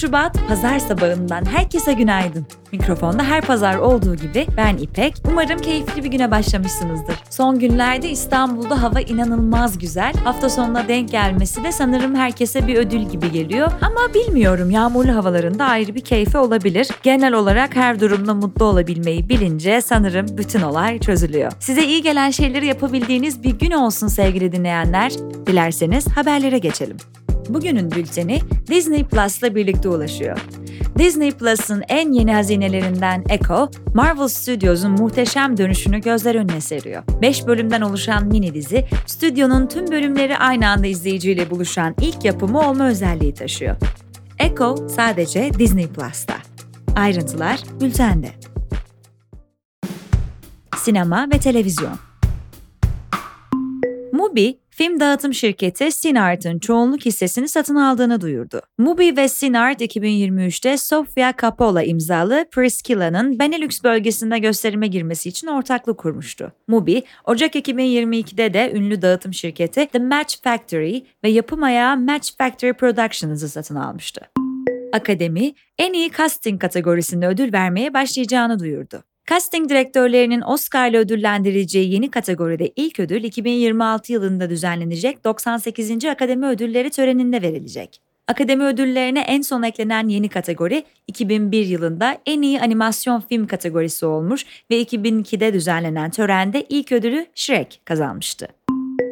Şubat pazar sabahından herkese günaydın. Mikrofonda her pazar olduğu gibi ben İpek. Umarım keyifli bir güne başlamışsınızdır. Son günlerde İstanbul'da hava inanılmaz güzel. Hafta sonuna denk gelmesi de sanırım herkese bir ödül gibi geliyor. Ama bilmiyorum yağmurlu havalarında ayrı bir keyfi olabilir. Genel olarak her durumda mutlu olabilmeyi bilince sanırım bütün olay çözülüyor. Size iyi gelen şeyleri yapabildiğiniz bir gün olsun sevgili dinleyenler. Dilerseniz haberlere geçelim. Bugünün bülteni Disney Plus'la birlikte ulaşıyor. Disney Plus'ın en yeni hazinelerinden Echo, Marvel Studios'un muhteşem dönüşünü gözler önüne seriyor. 5 bölümden oluşan mini dizi, stüdyonun tüm bölümleri aynı anda izleyiciyle buluşan ilk yapımı olma özelliği taşıyor. Echo sadece Disney Plus'ta. Ayrıntılar bültende. Sinema ve televizyon Mubi, film dağıtım şirketi Sinart'ın çoğunluk hissesini satın aldığını duyurdu. Mubi ve Sinart 2023'te Sofia Coppola imzalı Priscilla'nın Benelux bölgesinde gösterime girmesi için ortaklık kurmuştu. Mubi, Ocak 2022'de de ünlü dağıtım şirketi The Match Factory ve yapım ayağı Match Factory Productions'ı satın almıştı. Akademi, en iyi casting kategorisinde ödül vermeye başlayacağını duyurdu. Casting direktörlerinin Oscar ile ödüllendirileceği yeni kategoride ilk ödül 2026 yılında düzenlenecek 98. Akademi Ödülleri töreninde verilecek. Akademi ödüllerine en son eklenen yeni kategori 2001 yılında en iyi animasyon film kategorisi olmuş ve 2002'de düzenlenen törende ilk ödülü Shrek kazanmıştı.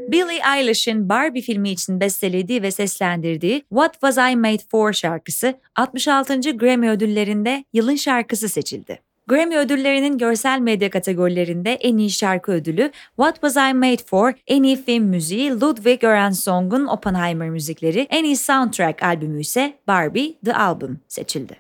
Billie Eilish'in Barbie filmi için bestelediği ve seslendirdiği What Was I Made For şarkısı 66. Grammy ödüllerinde yılın şarkısı seçildi. Grammy ödüllerinin görsel medya kategorilerinde en iyi şarkı ödülü, What Was I Made For, en iyi film müziği Ludwig Göranssong'un Oppenheimer müzikleri, en iyi soundtrack albümü ise Barbie The Album seçildi.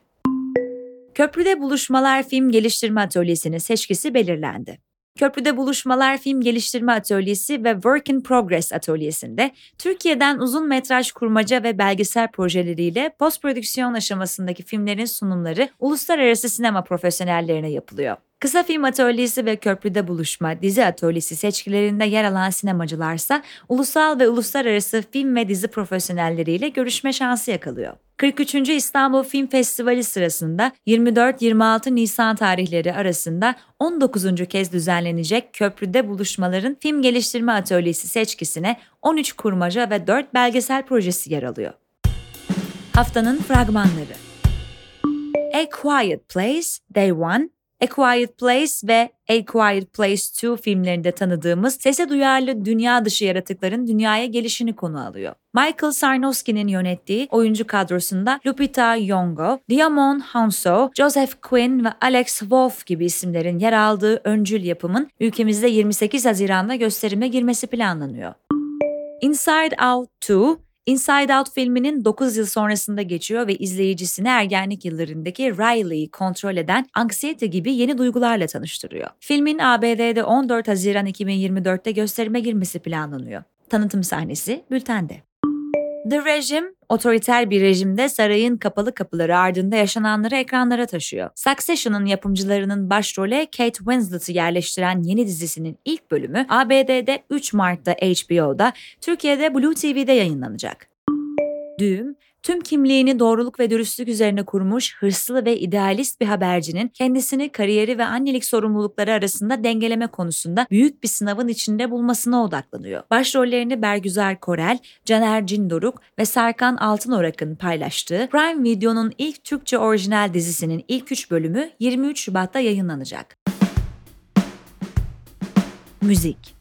Köprüde Buluşmalar Film Geliştirme Atölyesi'nin seçkisi belirlendi. Köprüde Buluşmalar Film Geliştirme Atölyesi ve Work in Progress Atölyesi'nde Türkiye'den uzun metraj kurmaca ve belgesel projeleriyle post prodüksiyon aşamasındaki filmlerin sunumları uluslararası sinema profesyonellerine yapılıyor. Kısa Film Atölyesi ve Köprüde Buluşma Dizi Atölyesi seçkilerinde yer alan sinemacılarsa ulusal ve uluslararası film ve dizi profesyonelleriyle görüşme şansı yakalıyor. 43. İstanbul Film Festivali sırasında 24-26 Nisan tarihleri arasında 19. kez düzenlenecek Köprüde Buluşmaların Film Geliştirme Atölyesi seçkisine 13 kurmaca ve 4 belgesel projesi yer alıyor. Haftanın fragmanları A Quiet Place, Day One, A Quiet Place ve A Quiet Place 2 filmlerinde tanıdığımız sese duyarlı dünya dışı yaratıkların dünyaya gelişini konu alıyor. Michael Sarnowski'nin yönettiği oyuncu kadrosunda Lupita Nyong'o, Diamond Hounsou, Joseph Quinn ve Alex Wolff gibi isimlerin yer aldığı öncül yapımın ülkemizde 28 Haziran'da gösterime girmesi planlanıyor. Inside Out 2, Inside Out filminin 9 yıl sonrasında geçiyor ve izleyicisini ergenlik yıllarındaki Riley'i kontrol eden anksiyete gibi yeni duygularla tanıştırıyor. Filmin ABD'de 14 Haziran 2024'te gösterime girmesi planlanıyor. Tanıtım sahnesi bültende. The Regime, otoriter bir rejimde sarayın kapalı kapıları ardında yaşananları ekranlara taşıyor. Succession'ın yapımcılarının başrole Kate Winslet'ı yerleştiren yeni dizisinin ilk bölümü ABD'de 3 Mart'ta HBO'da, Türkiye'de Blue TV'de yayınlanacak. Düğüm, tüm kimliğini doğruluk ve dürüstlük üzerine kurmuş hırslı ve idealist bir habercinin kendisini kariyeri ve annelik sorumlulukları arasında dengeleme konusunda büyük bir sınavın içinde bulmasına odaklanıyor. Başrollerini Bergüzar Korel, Caner Cindoruk ve Serkan Altınorak'ın paylaştığı Prime Video'nun ilk Türkçe orijinal dizisinin ilk 3 bölümü 23 Şubat'ta yayınlanacak. Müzik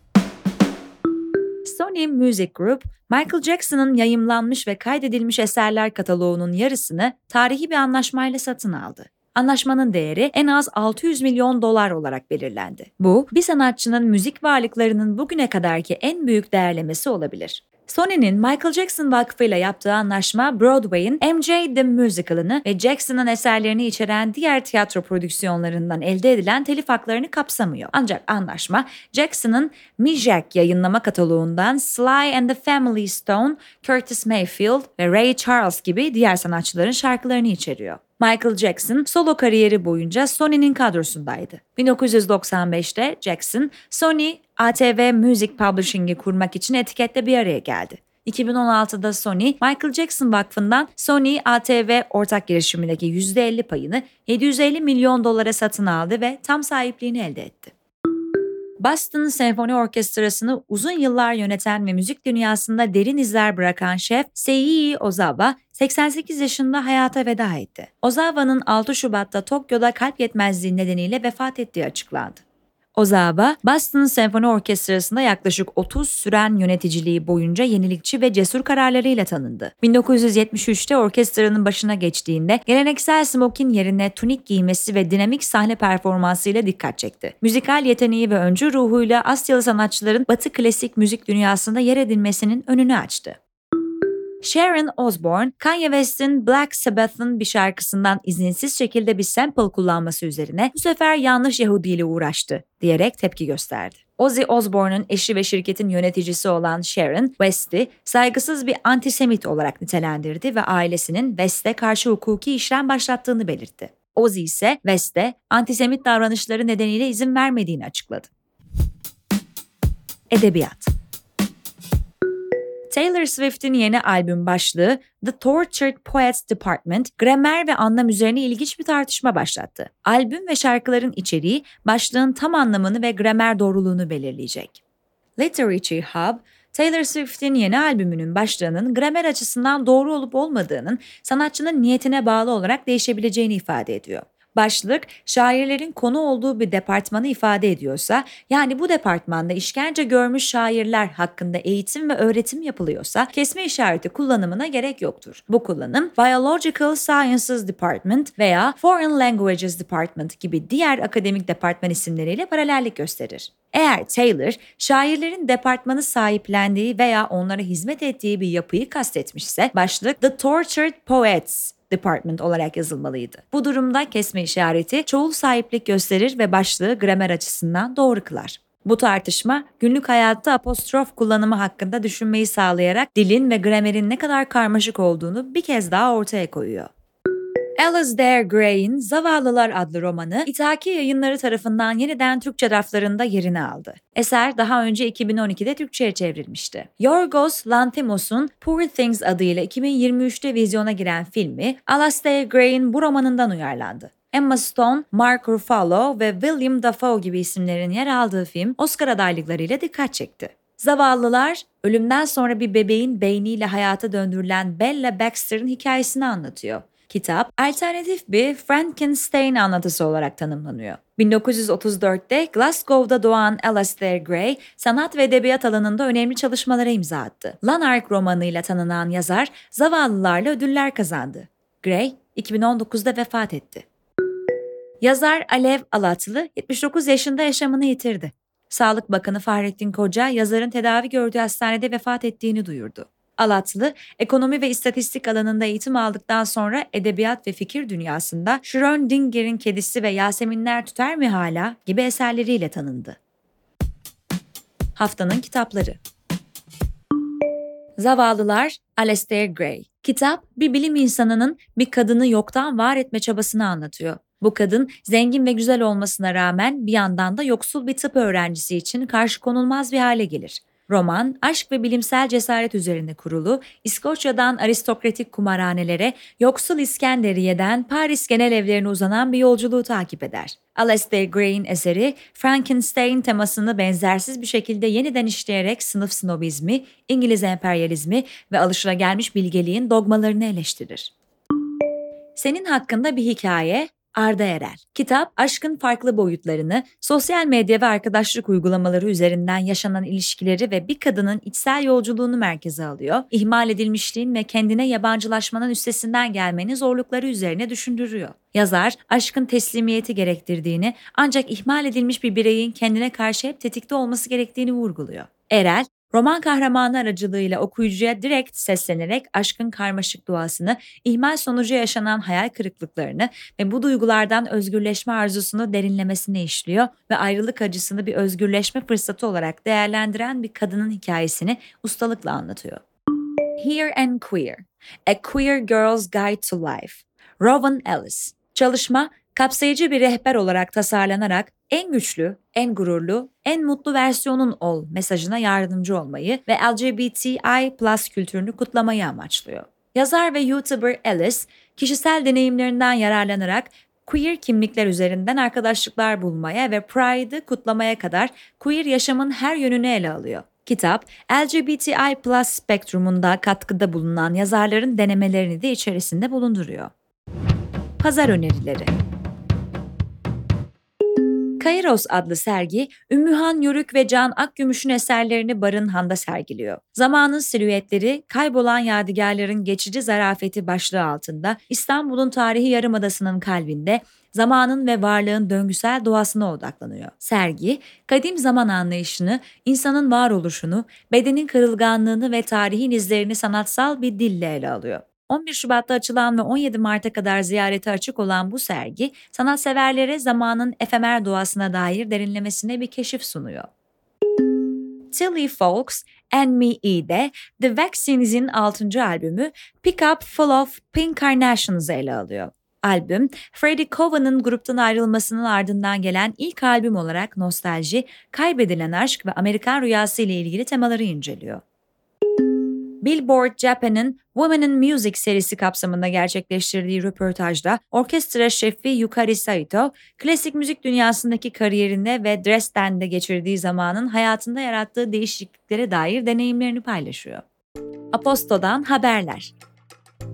Sony Music Group, Michael Jackson'ın yayımlanmış ve kaydedilmiş eserler kataloğunun yarısını tarihi bir anlaşmayla satın aldı. Anlaşmanın değeri en az 600 milyon dolar olarak belirlendi. Bu, bir sanatçının müzik varlıklarının bugüne kadarki en büyük değerlemesi olabilir. Sony'nin Michael Jackson Vakfı'yla yaptığı anlaşma Broadway'in MJ The Musical'ını ve Jackson'ın eserlerini içeren diğer tiyatro prodüksiyonlarından elde edilen telif haklarını kapsamıyor. Ancak anlaşma Jackson'ın Mijak yayınlama kataloğundan Sly and the Family Stone, Curtis Mayfield ve Ray Charles gibi diğer sanatçıların şarkılarını içeriyor. Michael Jackson solo kariyeri boyunca Sony'nin kadrosundaydı. 1995'te Jackson, Sony ATV Music Publishing'i kurmak için etikette bir araya geldi. 2016'da Sony, Michael Jackson Vakfı'ndan Sony ATV ortak girişimindeki %50 payını 750 milyon dolara satın aldı ve tam sahipliğini elde etti. Boston Senfoni Orkestrası'nı uzun yıllar yöneten ve müzik dünyasında derin izler bırakan şef Seiji Ozawa 88 yaşında hayata veda etti. Ozawa'nın 6 Şubat'ta Tokyo'da kalp yetmezliği nedeniyle vefat ettiği açıklandı. Ozawa, Boston Senfoni Orkestrası'nda yaklaşık 30 süren yöneticiliği boyunca yenilikçi ve cesur kararlarıyla tanındı. 1973'te orkestranın başına geçtiğinde geleneksel smokin yerine tunik giymesi ve dinamik sahne performansıyla dikkat çekti. Müzikal yeteneği ve öncü ruhuyla Asyalı sanatçıların Batı klasik müzik dünyasında yer edilmesinin önünü açtı. Sharon Osbourne, Kanye West'in Black Sabbath'ın bir şarkısından izinsiz şekilde bir sample kullanması üzerine bu sefer yanlış Yahudi ile uğraştı diyerek tepki gösterdi. Ozzy Osbourne'un eşi ve şirketin yöneticisi olan Sharon, West'i saygısız bir antisemit olarak nitelendirdi ve ailesinin West'e karşı hukuki işlem başlattığını belirtti. Ozzy ise West'e antisemit davranışları nedeniyle izin vermediğini açıkladı. Edebiyat Taylor Swift'in yeni albüm başlığı The Tortured Poets Department, gramer ve anlam üzerine ilginç bir tartışma başlattı. Albüm ve şarkıların içeriği başlığın tam anlamını ve gramer doğruluğunu belirleyecek. Literature Hub, Taylor Swift'in yeni albümünün başlığının gramer açısından doğru olup olmadığının sanatçının niyetine bağlı olarak değişebileceğini ifade ediyor. Başlık şairlerin konu olduğu bir departmanı ifade ediyorsa, yani bu departmanda işkence görmüş şairler hakkında eğitim ve öğretim yapılıyorsa kesme işareti kullanımına gerek yoktur. Bu kullanım Biological Sciences Department veya Foreign Languages Department gibi diğer akademik departman isimleriyle paralellik gösterir. Eğer Taylor, şairlerin departmanı sahiplendiği veya onlara hizmet ettiği bir yapıyı kastetmişse, başlık The Tortured Poets Department olarak yazılmalıydı. Bu durumda kesme işareti çoğul sahiplik gösterir ve başlığı gramer açısından doğru kılar. Bu tartışma günlük hayatta apostrof kullanımı hakkında düşünmeyi sağlayarak dilin ve gramerin ne kadar karmaşık olduğunu bir kez daha ortaya koyuyor. Alasdair Gray'in Zavallılar adlı romanı İthaki Yayınları tarafından yeniden Türkçe raflarında yerini aldı. Eser daha önce 2012'de Türkçe'ye çevrilmişti. Yorgos Lanthimos'un Poor Things adıyla 2023'te vizyona giren filmi Alasdair Gray'in bu romanından uyarlandı. Emma Stone, Mark Ruffalo ve William Dafoe gibi isimlerin yer aldığı film Oscar adaylıklarıyla dikkat çekti. Zavallılar, ölümden sonra bir bebeğin beyniyle hayata döndürülen Bella Baxter'ın hikayesini anlatıyor. Kitap, alternatif bir Frankenstein anlatısı olarak tanımlanıyor. 1934'te Glasgow'da doğan Alasdair Gray, sanat ve edebiyat alanında önemli çalışmalara imza attı. Lanark romanıyla tanınan yazar, zavallılarla ödüller kazandı. Gray, 2019'da vefat etti. Yazar Alev Alatlı 79 yaşında yaşamını yitirdi. Sağlık Bakanı Fahrettin Koca yazarın tedavi gördüğü hastanede vefat ettiğini duyurdu. Alatlı, ekonomi ve istatistik alanında eğitim aldıktan sonra edebiyat ve fikir dünyasında Schrödinger'in Kedisi ve Yaseminler Tüter mi hala gibi eserleriyle tanındı. Haftanın kitapları Zavallılar Aleister Gray Kitap, bir bilim insanının bir kadını yoktan var etme çabasını anlatıyor. Bu kadın zengin ve güzel olmasına rağmen bir yandan da yoksul bir tıp öğrencisi için karşı konulmaz bir hale gelir. Roman, aşk ve bilimsel cesaret üzerine kurulu, İskoçya'dan aristokratik kumarhanelere, yoksul İskenderiye'den Paris genel evlerine uzanan bir yolculuğu takip eder. Aleister Gray'in eseri, Frankenstein temasını benzersiz bir şekilde yeniden işleyerek sınıf snobizmi, İngiliz emperyalizmi ve alışılagelmiş bilgeliğin dogmalarını eleştirir. Senin hakkında bir hikaye, Arda Erel. Kitap, aşkın farklı boyutlarını, sosyal medya ve arkadaşlık uygulamaları üzerinden yaşanan ilişkileri ve bir kadının içsel yolculuğunu merkeze alıyor. İhmal edilmişliğin ve kendine yabancılaşmanın üstesinden gelmenin zorlukları üzerine düşündürüyor. Yazar, aşkın teslimiyeti gerektirdiğini ancak ihmal edilmiş bir bireyin kendine karşı hep tetikte olması gerektiğini vurguluyor. Erel, Roman kahramanı aracılığıyla okuyucuya direkt seslenerek aşkın karmaşık doğasını, ihmal sonucu yaşanan hayal kırıklıklarını ve bu duygulardan özgürleşme arzusunu derinlemesine işliyor ve ayrılık acısını bir özgürleşme fırsatı olarak değerlendiren bir kadının hikayesini ustalıkla anlatıyor. Here and Queer A Queer Girl's Guide to Life Rowan Ellis Çalışma kapsayıcı bir rehber olarak tasarlanarak en güçlü, en gururlu, en mutlu versiyonun ol mesajına yardımcı olmayı ve LGBTI plus kültürünü kutlamayı amaçlıyor. Yazar ve YouTuber Alice, kişisel deneyimlerinden yararlanarak queer kimlikler üzerinden arkadaşlıklar bulmaya ve Pride'ı kutlamaya kadar queer yaşamın her yönünü ele alıyor. Kitap, LGBTI plus spektrumunda katkıda bulunan yazarların denemelerini de içerisinde bulunduruyor. Pazar önerileri Kairos adlı sergi, Ümmühan Yörük ve Can Akgümüş'ün eserlerini Barınhan'da sergiliyor. Zamanın silüetleri, kaybolan yadigarların geçici zarafeti başlığı altında İstanbul'un tarihi yarımadasının kalbinde zamanın ve varlığın döngüsel doğasına odaklanıyor. Sergi, kadim zaman anlayışını, insanın varoluşunu, bedenin kırılganlığını ve tarihin izlerini sanatsal bir dille ele alıyor. 11 Şubat'ta açılan ve 17 Mart'a kadar ziyarete açık olan bu sergi, sanatseverlere zamanın efemer doğasına dair derinlemesine bir keşif sunuyor. Tilly Folks and Me E'de The Vaccines'in 6. albümü Pick Up Full of Pink Carnations'ı ele alıyor. Albüm, Freddie Coven'ın gruptan ayrılmasının ardından gelen ilk albüm olarak nostalji, kaybedilen aşk ve Amerikan rüyası ile ilgili temaları inceliyor. Billboard Japan'ın Women in Music serisi kapsamında gerçekleştirdiği röportajda orkestra şefi Yukari Saito, klasik müzik dünyasındaki kariyerinde ve Dresden'de geçirdiği zamanın hayatında yarattığı değişikliklere dair deneyimlerini paylaşıyor. Aposto'dan haberler.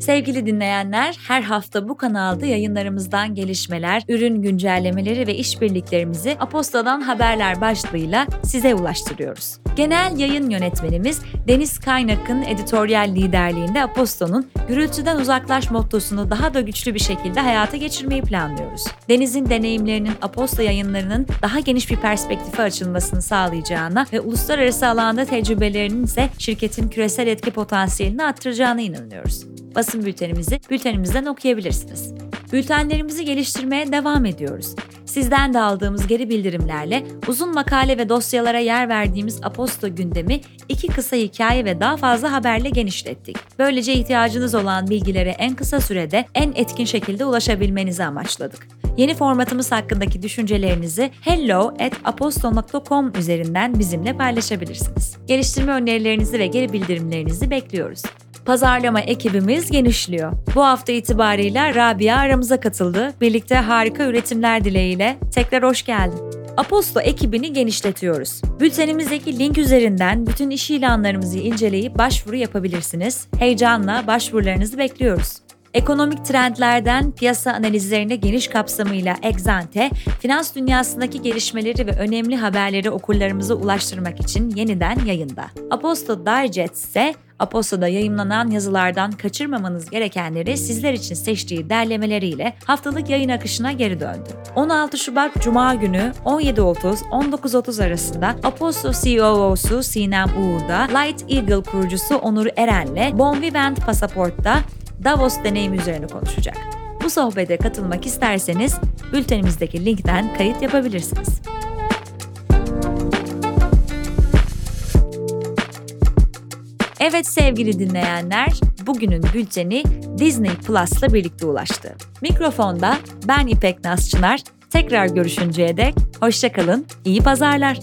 Sevgili dinleyenler, her hafta bu kanalda yayınlarımızdan gelişmeler, ürün güncellemeleri ve işbirliklerimizi Aposta'dan haberler başlığıyla size ulaştırıyoruz. Genel yayın yönetmenimiz Deniz Kaynak'ın editoryal liderliğinde Aposto'nun gürültüden uzaklaş mottosunu daha da güçlü bir şekilde hayata geçirmeyi planlıyoruz. Deniz'in deneyimlerinin Aposto yayınlarının daha geniş bir perspektife açılmasını sağlayacağına ve uluslararası alanda tecrübelerinin ise şirketin küresel etki potansiyelini arttıracağına inanıyoruz basın bültenimizi bültenimizden okuyabilirsiniz. Bültenlerimizi geliştirmeye devam ediyoruz. Sizden de aldığımız geri bildirimlerle uzun makale ve dosyalara yer verdiğimiz Aposto gündemi iki kısa hikaye ve daha fazla haberle genişlettik. Böylece ihtiyacınız olan bilgilere en kısa sürede en etkin şekilde ulaşabilmenizi amaçladık. Yeni formatımız hakkındaki düşüncelerinizi hello@aposto.com üzerinden bizimle paylaşabilirsiniz. Geliştirme önerilerinizi ve geri bildirimlerinizi bekliyoruz. Pazarlama ekibimiz genişliyor. Bu hafta itibariyle Rabia aramıza katıldı. Birlikte harika üretimler dileğiyle tekrar hoş geldin. Aposto ekibini genişletiyoruz. Bültenimizdeki link üzerinden bütün iş ilanlarımızı inceleyip başvuru yapabilirsiniz. Heyecanla başvurularınızı bekliyoruz. Ekonomik trendlerden piyasa analizlerine geniş kapsamıyla Exante, finans dünyasındaki gelişmeleri ve önemli haberleri okurlarımıza ulaştırmak için yeniden yayında. Aposto Digest ise Aposto'da yayınlanan yazılardan kaçırmamanız gerekenleri sizler için seçtiği derlemeleriyle haftalık yayın akışına geri döndü. 16 Şubat Cuma günü 17.30-19.30 arasında Aposto COO'su Sinem Uğur'da, Light Eagle kurucusu Onur Eren'le Bon Vivant Pasaport'ta Davos deneyimi üzerine konuşacak. Bu sohbete katılmak isterseniz bültenimizdeki linkten kayıt yapabilirsiniz. Evet sevgili dinleyenler, bugünün bülteni Disney Plus'la birlikte ulaştı. Mikrofonda ben İpek Nasçınar. Tekrar görüşünceye dek hoşçakalın, iyi pazarlar.